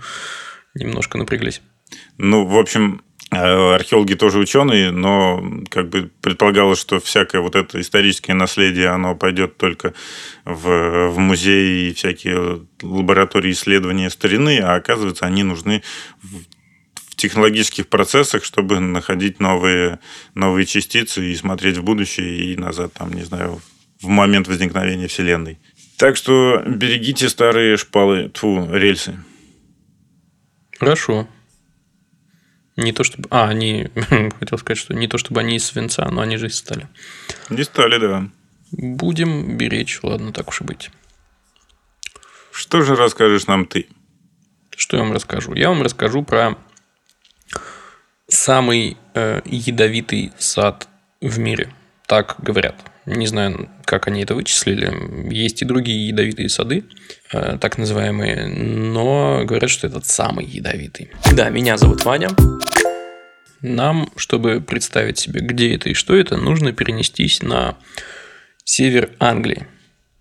D: немножко напряглись.
B: Ну, в общем, э, археологи тоже ученые, но как бы предполагалось, что всякое вот это историческое наследие, оно пойдет только в, в музеи и всякие лаборатории исследования старины, а оказывается, они нужны в, технологических процессах, чтобы находить новые, новые частицы и смотреть в будущее и назад, там, не знаю, в момент возникновения Вселенной. Так что берегите старые шпалы, тьфу, рельсы.
D: Хорошо. Не то чтобы... А, они... (laughs) Хотел сказать, что не то чтобы они из свинца, но они же из стали.
B: Не стали, да.
D: Будем беречь, ладно, так уж и быть.
B: Что же расскажешь нам ты?
D: Что я вам расскажу? Я вам расскажу про самый э, ядовитый сад в мире. Так говорят. Не знаю, как они это вычислили. Есть и другие ядовитые сады, э, так называемые, но говорят, что этот самый ядовитый. Да, меня зовут Ваня. Нам, чтобы представить себе, где это и что это, нужно перенестись на север Англии,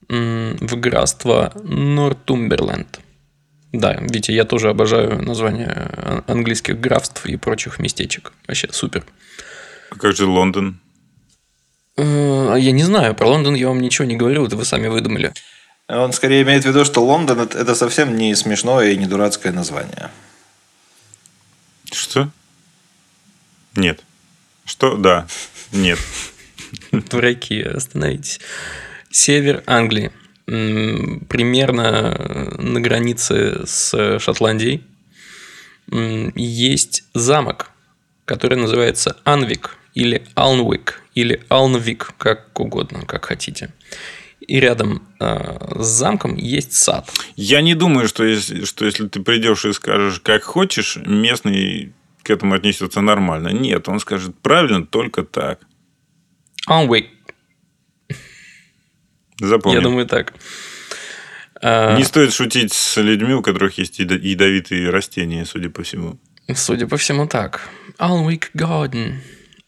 D: в графство Нортумберленд. Да, видите, я тоже обожаю названия английских графств и прочих местечек. Вообще супер.
B: А как же Лондон?
D: Э, я не знаю, про Лондон я вам ничего не говорил, это вы сами выдумали.
C: Он скорее имеет в виду, что Лондон это совсем не смешное и не дурацкое название.
B: Что? Нет. Что? Да. Нет. (laughs)
D: Дураки, остановитесь. Север Англии. Примерно на границе с Шотландией есть замок, который называется Анвик или Алнвик или Алнвик, как угодно, как хотите. И рядом э, с замком есть сад.
B: Я не думаю, что если, что если ты придешь и скажешь, как хочешь, местный к этому отнесется нормально. Нет, он скажет правильно только так.
D: Алнвик.
B: Запомни.
D: Я думаю так.
B: Не стоит шутить с людьми, у которых есть ядовитые растения, судя по всему.
D: Судя по всему, так. Alnwick Garden.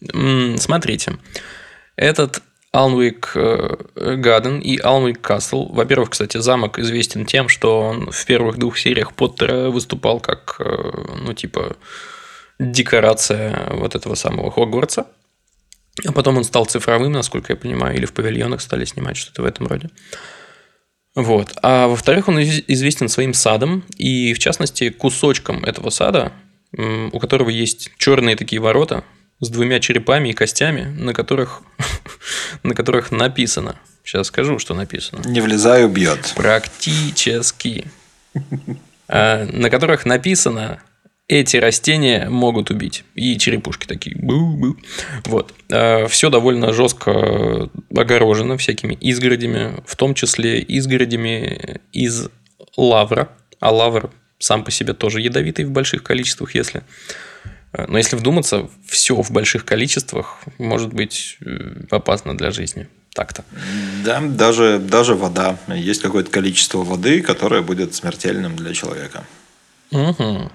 D: Смотрите, этот Алнвик Гаден и Алнвик Касл. Во-первых, кстати, замок известен тем, что он в первых двух сериях Поттера выступал как, э, ну, типа, декорация вот этого самого Хогвартса. А потом он стал цифровым, насколько я понимаю, или в павильонах стали снимать что-то в этом роде. Вот. А во-вторых, он известен своим садом, и в частности кусочком этого сада у которого есть черные такие ворота с двумя черепами и костями, на которых, (laughs) на которых написано. Сейчас скажу, что написано.
C: Не влезаю, бьет.
D: Практически. А, На которых написано эти растения могут убить. И черепушки такие. Бу-бу. Вот. Все довольно жестко огорожено всякими изгородями, в том числе изгородями из лавра. А лавр сам по себе тоже ядовитый в больших количествах, если... Э, Но если вдуматься, все в больших количествах может быть э, опасно для жизни. Так-то.
C: Да, даже, даже вода. Есть какое-то количество воды, которое будет смертельным для человека.
D: Мгм.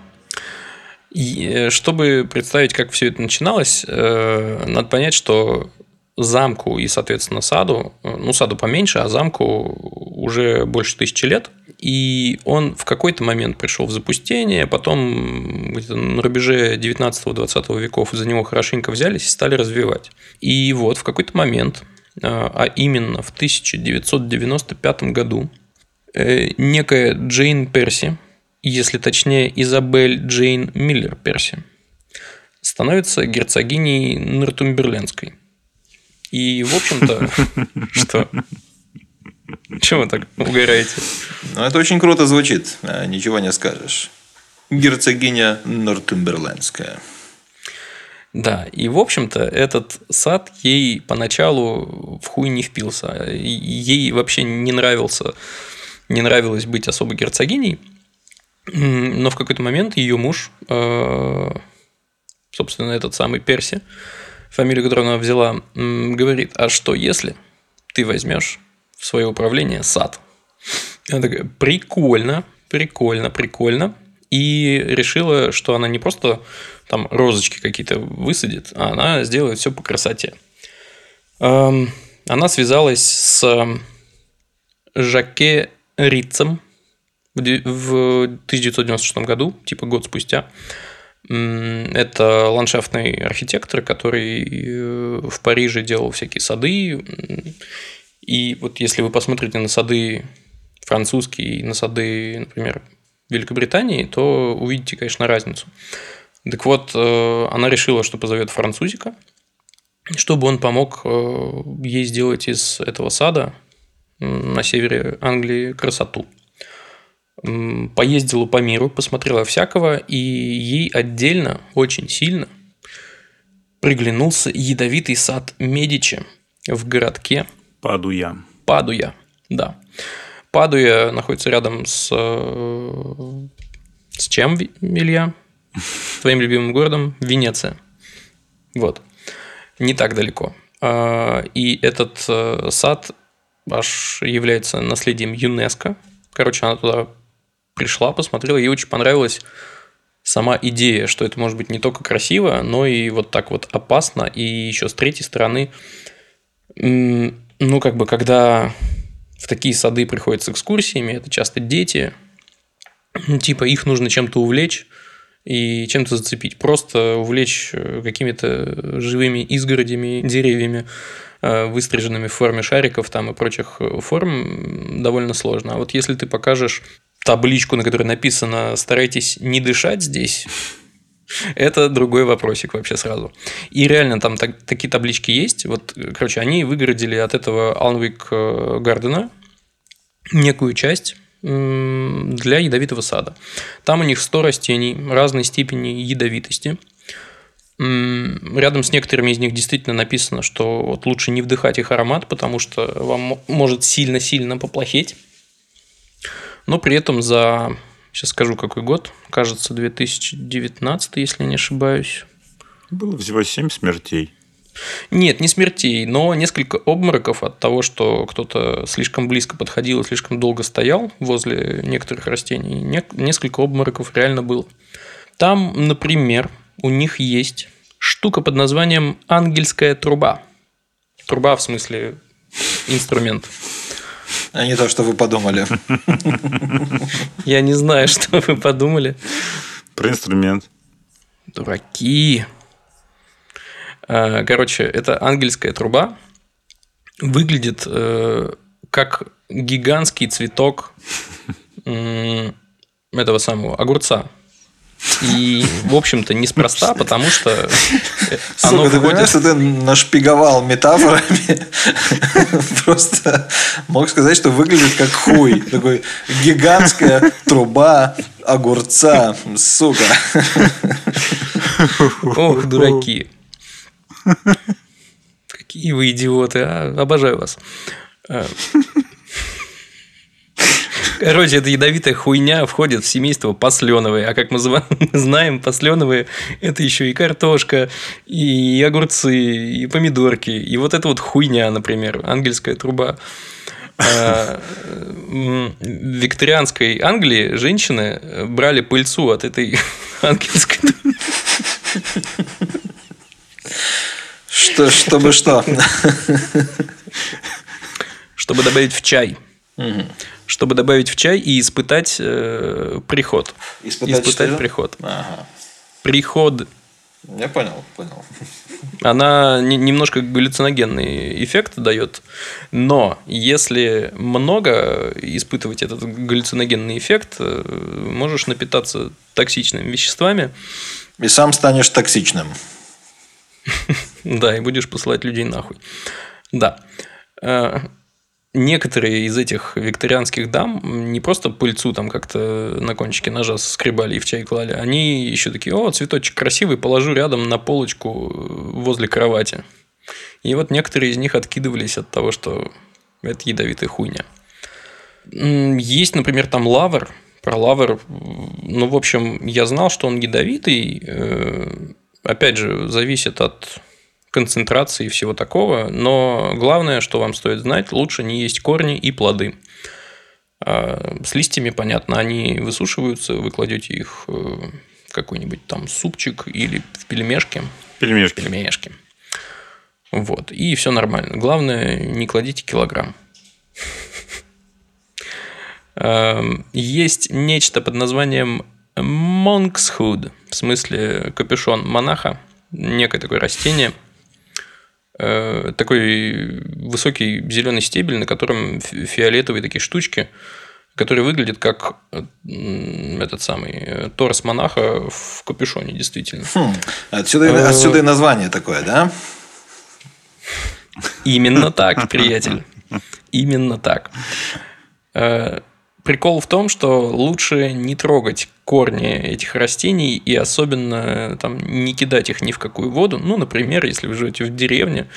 D: И, э, чтобы представить, как все это начиналось, надо понять, что замку и, соответственно, саду, э, ну, саду поменьше, а замку уже больше тысячи лет, и он в какой-то момент пришел в запустение, потом на рубеже 19-20 веков за него хорошенько взялись и стали развивать. И вот в какой-то момент, э, а именно в 1995 году, э, некая Джейн Перси, если точнее Изабель Джейн Миллер Перси, становится герцогиней Нортумберленской. И, в общем-то, (laughs) что? Чего вы так угораете?
C: Ну, это очень круто звучит. э, Ничего не скажешь. Герцогиня Нортумберлендская.
D: Да, и, в общем-то, этот сад ей поначалу в хуй не впился. Ей вообще не нравился, не нравилось быть особо герцогиней. Но в какой-то момент ее муж, э, собственно, этот самый Перси, фамилию которую она взяла, говорит, а что если ты возьмешь в свое управление сад? Она такая, прикольно, прикольно, прикольно. И решила, что она не просто там розочки какие-то высадит, а она сделает все по красоте. Она связалась с Жаке Рицем в 1996 году, типа год спустя. Это ландшафтный архитектор, который э, в Париже делал всякие сады. И вот если вы посмотрите на сады французские и на сады, например, Великобритании, то увидите, конечно, разницу. Так вот, э, она решила, что позовет французика, чтобы он помог э, ей сделать из этого сада на севере Англии красоту. Поездила по миру, посмотрела всякого, и ей отдельно, очень сильно приглянулся ядовитый сад Медичи в городке
B: Падуя.
D: Падуя. Да. Падуя находится рядом с... э, С чем, Илья? (laughs) Твоим любимым городом? Венеция. Вот. Не так далеко. А, И этот э, сад аж является наследием ЮНЕСКО. Короче, она туда пришла, посмотрела, ей очень понравилась сама идея, что это может быть не только красиво, но и вот так вот опасно. И еще с третьей стороны, ну, как бы, когда в такие сады приходят с экскурсиями, это часто дети, типа их нужно чем-то увлечь и чем-то зацепить. Просто увлечь э, какими-то живыми изгородями, деревьями, э, выстриженными в форме шариков там и прочих форм довольно сложно. А вот если ты покажешь табличку, на которой написано «старайтесь не дышать здесь», (laughs) это другой вопросик вообще сразу. И реально там так- такие таблички есть. Вот, э, короче, они выгородили от этого Алнвик э, Гардена некую часть для ядовитого сада. Там у них 100 растений разной степени ядовитости. Рядом с некоторыми из них действительно написано, что вот лучше не вдыхать их аромат, потому что вам мо- может сильно-сильно поплохеть. Но при этом за, сейчас скажу какой год, кажется 2019, если не ошибаюсь.
B: Было всего 7 смертей.
D: Нет, не смертей, но несколько обмороков от того, что кто-то слишком близко подходил и слишком долго стоял возле некоторых растений. Не- Несколько обмороков реально было. Там, например, у них есть штука под названием ангельская труба. Труба в смысле инструмент.
C: А не то, что вы подумали. (laughs)
D: Я не знаю, что вы подумали.
B: Про инструмент.
D: Дураки. А, Короче, это ангельская труба. Выглядит э, как гигантский цветок этого самого огурца. И, в общем-то, неспроста, потому что оно
C: Сука, ты понимаешь,
D: входит...
C: что ты нашпиговал метафорами? Просто мог сказать, что выглядит как хуй. Такой гигантская труба огурца. Сука.
D: Ох, дураки. Какие вы идиоты, а? Обожаю вас. А. Короче, эта ядовитая хуйня входит в семейство посленовые. А как мы (laughs) знаем, посленовые – это еще и картошка, и огурцы, и помидорки. И вот эта вот хуйня, например, ангельская труба. А, в викторианской Англии женщины брали пыльцу от этой (laughs) ангельской трубы.
C: Что, чтобы что?
D: Чтобы добавить в чай. Чтобы добавить в чай и испытать э, приход.
C: Испытать что?
D: приход.
C: Ага.
D: Приход.
C: Я понял, понял.
D: Она не- немножко галлюциногенный эффект дает, но если много испытывать этот галлюциногенный эффект, э, можешь напитаться токсичными веществами,
C: И сам станешь токсичным. (laughs)
D: Да, и будешь посылать людей нахуй. Да. Э, Некоторые из этих викторианских дам не просто пыльцу там как-то на кончике ножа скребали и в чай клали, они еще такие, о, цветочек красивый, положу рядом на полочку э, возле кровати. И вот некоторые из них откидывались от того, что это ядовитая хуйня. Есть, например, там лавр. Про лавр, ну, в общем, я знал, что он ядовитый. э, Опять же, зависит от концентрации и всего такого. Но главное, что вам стоит знать, лучше не есть корни и плоды. А С листьями, понятно, они высушиваются, вы кладете их э, в какой-нибудь там супчик или в пельмешки.
B: Пельмешки.
D: Пельмешки. Вот. И все нормально. Главное, не кладите килограмм. Эм, (laughs) Есть нечто под названием Monk's Hood, в смысле капюшон монаха, некое такое растение, такой высокий зеленый стебель, на котором фи- фиолетовые такие штучки, которые выглядят как э, этот самый э, торс монаха в капюшоне, действительно.
C: Хм, Отсюда, отсюда и название такое, да?
D: Именно так, приятель. Именно так. Прикол в том, что лучше не трогать корни этих растений и особенно э, там, не кидать их ни в какую воду. Ну, например, если вы живете в деревне,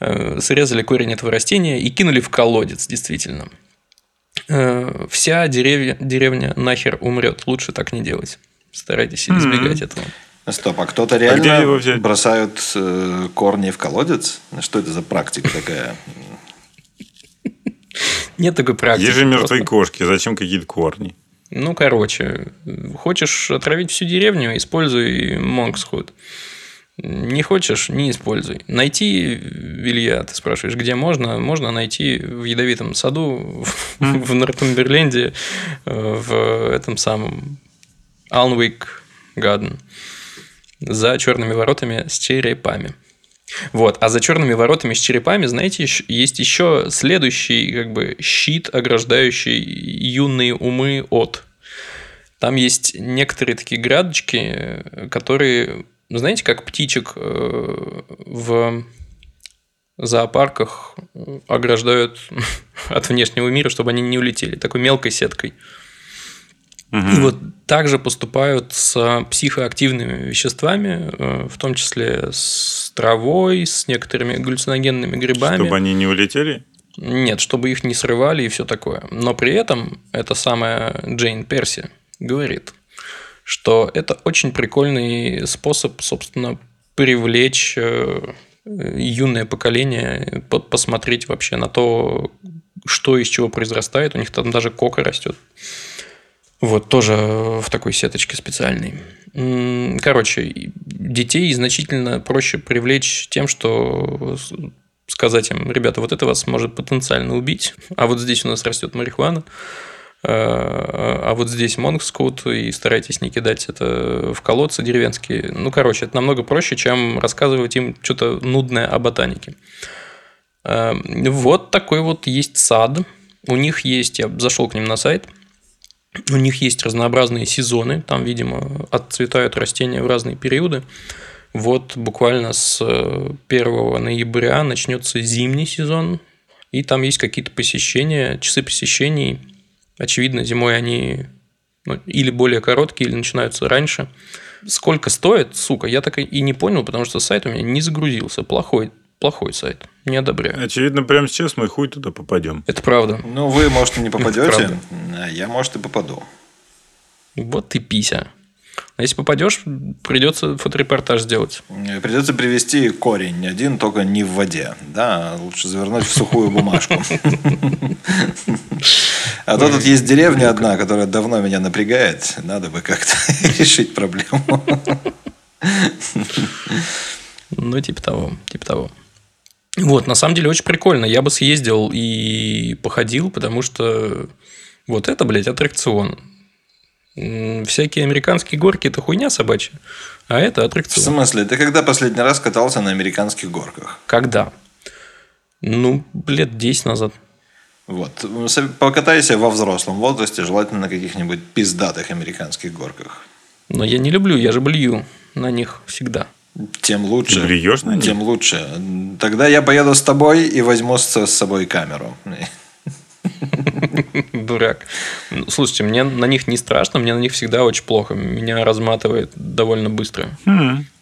D: э, срезали корень этого растения и кинули в колодец, действительно. Э, Вся деревня, деревня нахер умрет. Лучше так не делать. Старайтесь избегать этого.
C: Стоп, а кто-то
B: где
C: реально
B: взять?
C: бросают э, корни в колодец? Что это за практика такая?
D: Нет такой практики.
B: Есть же мертвые кошки, зачем какие-то корни?
D: Ну, короче, хочешь отравить всю деревню, используй Монксхуд. Не хочешь, не используй. Найти, Илья, ты спрашиваешь, где можно? Можно найти в ядовитом саду (laughs) в Нортумберленде, в этом самом Алнвик Гаден за черными воротами с черепами. Вот. А за черными воротами с черепами, знаете, есть еще следующий как бы щит, ограждающий юные умы от. Там есть некоторые такие градочки, э, которые, знаете, как птичек э, в зоопарках э, ограждают (laughs) от внешнего мира, чтобы они не улетели, такой мелкой сеткой. И вот также поступают с психоактивными веществами, э, в том числе с травой, с некоторыми галлюциногенными грибами.
B: Чтобы они не улетели?
D: Нет, чтобы их не срывали и все такое. Но при этом эта самая Джейн Перси говорит, что это очень прикольный способ, собственно, привлечь э, юное поколение, по- посмотреть вообще на то, что из чего произрастает. У них там даже кока растет. Вот, тоже в такой сеточке специальной. Короче, детей значительно проще привлечь тем, что с- сказать им, ребята, вот это вас может потенциально убить, а вот здесь у нас растет марихуана, э, а вот здесь монкскут, и старайтесь не кидать это в колодцы деревенские. Ну, короче, это намного проще, чем рассказывать им что-то нудное о ботанике. Э, Вот такой вот есть сад. У них есть, я зашел к ним на сайт, У них есть разнообразные сезоны, там, видимо, отцветают растения в разные периоды. Вот буквально с 1 ноября начнется зимний сезон, и там есть какие-то посещения, часы посещений. Очевидно, зимой они ну, или более короткие, или начинаются раньше. Сколько стоит, сука, я так и не понял, потому что сайт у меня не загрузился. Плохой, плохой сайт. Не одобряю.
B: Очевидно, прямо сейчас мы хуй туда попадем.
D: Это правда.
C: Ну, вы, может, и не попадете, а я, может, и попаду.
D: Вот ты пися. А если попадешь, придется фоторепортаж сделать.
C: Придется привести корень один, только не в воде. Да, лучше завернуть в сухую бумажку. А то тут есть деревня одна, которая давно меня напрягает. Надо бы как-то (laughs) решить проблему.
D: Ну, типа того, типа того. Вот, на самом деле, очень прикольно. Я бы съездил и походил, потому что вот это, блядь, аттракцион. Всякие американские горки – это хуйня собачья, а это
C: В
D: аттракцион.
C: смысле, ты когда последний раз катался на американских горках?
D: Когда? Ну, лет 10 назад.
C: Вот. Покатайся во взрослом возрасте, желательно на каких-нибудь пиздатых американских горках.
D: Но я не люблю, я же блюю на них всегда.
C: Тем лучше.
B: Ты блюешь на них?
C: Тем лучше. Тогда я поеду с тобой и возьму с, собой камеру. (laughs)
D: Дурак. Ну, Слушайте, мне на них не страшно, мне на них всегда очень плохо. Меня разматывает довольно быстро.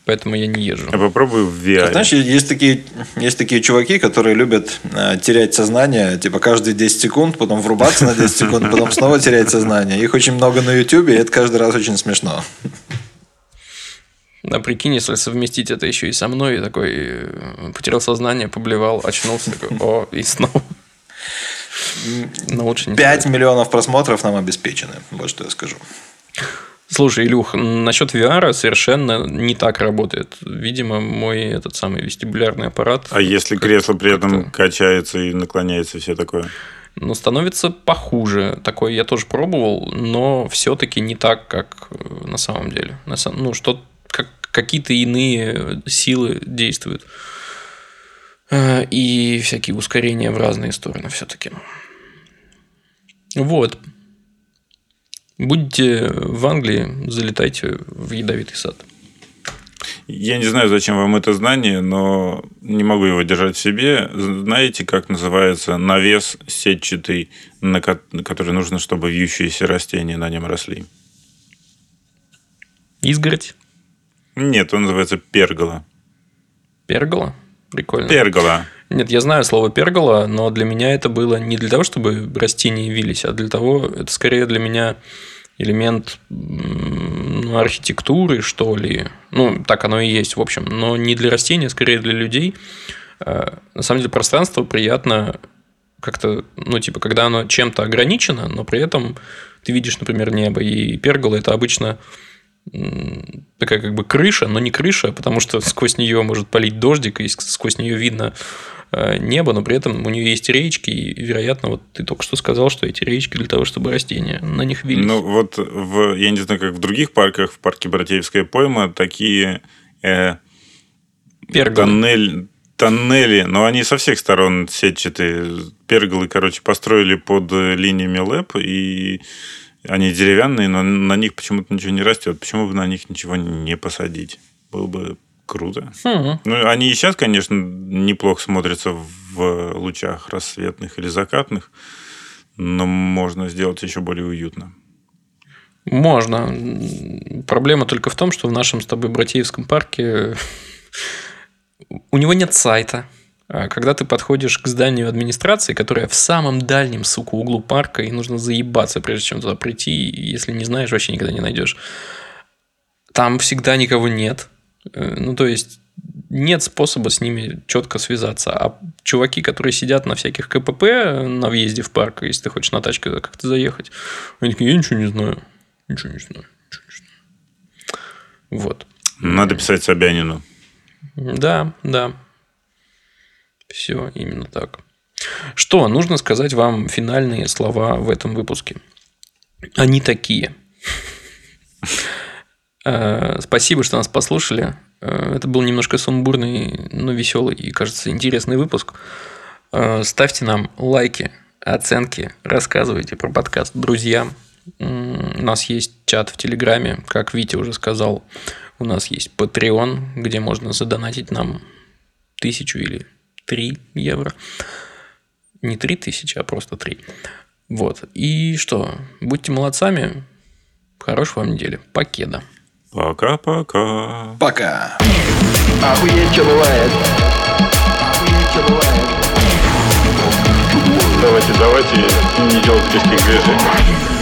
D: Поэтому я не езжу.
B: Я попробую в VR.
C: Знаешь, есть такие, есть такие чуваки, которые любят э, терять сознание, типа каждые 10 секунд, потом врубаться на 10 секунд, потом снова терять сознание. Их очень много на YouTube, и это каждый раз очень смешно.
D: А прикинь, если совместить это еще и со мной, и такой э, потерял сознание, поблевал, очнулся, такой, о, и снова. Но лучше не
C: 5 миллионов просмотров нам обеспечены. Вот что я скажу.
D: Слушай, Илюх, насчет VR совершенно не так работает. Видимо, мой этот самый вестибулярный аппарат...
B: А если кресло при этом качается и наклоняется, и все такое?
D: Ну, становится похуже. Такое я тоже пробовал, но все-таки не так, как э, на самом деле. На сам- Ну, что какие-то иные силы действуют. Э, И всякие ускорения в разные стороны все-таки. Вот. Будете в Англии, залетайте в ядовитый сад.
B: Я не знаю, зачем вам это знание, но не могу его держать в себе. Знаете, как называется навес сетчатый, на который нужно, чтобы вьющиеся растения на нем росли?
D: Изгородь,
B: Нет, он называется пергола.
D: пергола. Прикольно.
B: Пергола.
D: Нет, я знаю слово пергола, но для меня это было не для того, чтобы растения вились, а для того, это скорее для меня элемент ну, архитектуры, что ли. Ну, так оно и есть, в общем. Но не для растений, а скорее для людей. Э, На самом деле пространство приятно как-то, ну, типа, когда оно чем-то ограничено, но при этом ты видишь, например, небо. И пергола – это обычно такая как бы крыша, но не крыша, потому что (laughs) сквозь нее может полить дождик, и сквозь нее видно э, небо, но при этом у нее есть речки, и, вероятно, вот ты только что сказал, что эти речки для того, чтобы растения на них вились.
B: Ну, вот в, я не знаю, как в других парках, в парке Братеевская пойма, такие э,
D: Перголы.
B: тоннель, тоннели, но они со всех сторон сетчатые. Перголы, короче, построили под э, линиями ЛЭП, и они деревянные, но на них почему-то ничего не растет. Почему бы на них ничего не посадить? Было бы круто.
D: Хм.
B: Ну, они и сейчас, конечно, неплохо смотрятся в лучах рассветных или закатных, но можно сделать еще более уютно.
D: Можно. Проблема только в том, что в нашем с тобой Братеевском парке (laughs) у него нет сайта. А Когда ты подходишь к зданию администрации, которое в самом дальнем, сука, углу парка, и нужно заебаться, прежде чем туда прийти, если не знаешь, вообще никогда не найдешь. Там всегда никого нет. Э, Ну, то есть, нет способа с ними четко связаться. А чуваки, которые сидят на всяких КПП на въезде в парк, если ты хочешь на тачке как-то заехать, они такие, я ничего не знаю. Ничего не знаю. Ничего не знаю. Вот.
B: Надо писать Собянину.
D: Да, да. Все именно так. Что, нужно сказать вам финальные слова в этом выпуске. Они такие. Э, Спасибо, что нас послушали. Э, Это был немножко сумбурный, но веселый и, кажется, интересный выпуск. Э, Ставьте нам лайки, оценки, рассказывайте про подкаст друзьям. У нас есть чат в Телеграме, как Витя уже сказал. У нас есть Patreon, где можно задонатить нам тысячу или три евро. Не три тысячи, а просто три. Вот. И что? Будьте молодцами. Хорошей вам недели. Покеда.
B: Пока-пока.
C: Пока.
A: Охуеть, что бывает. Охуеть, что бывает.
B: Давайте, давайте не делать резких движений.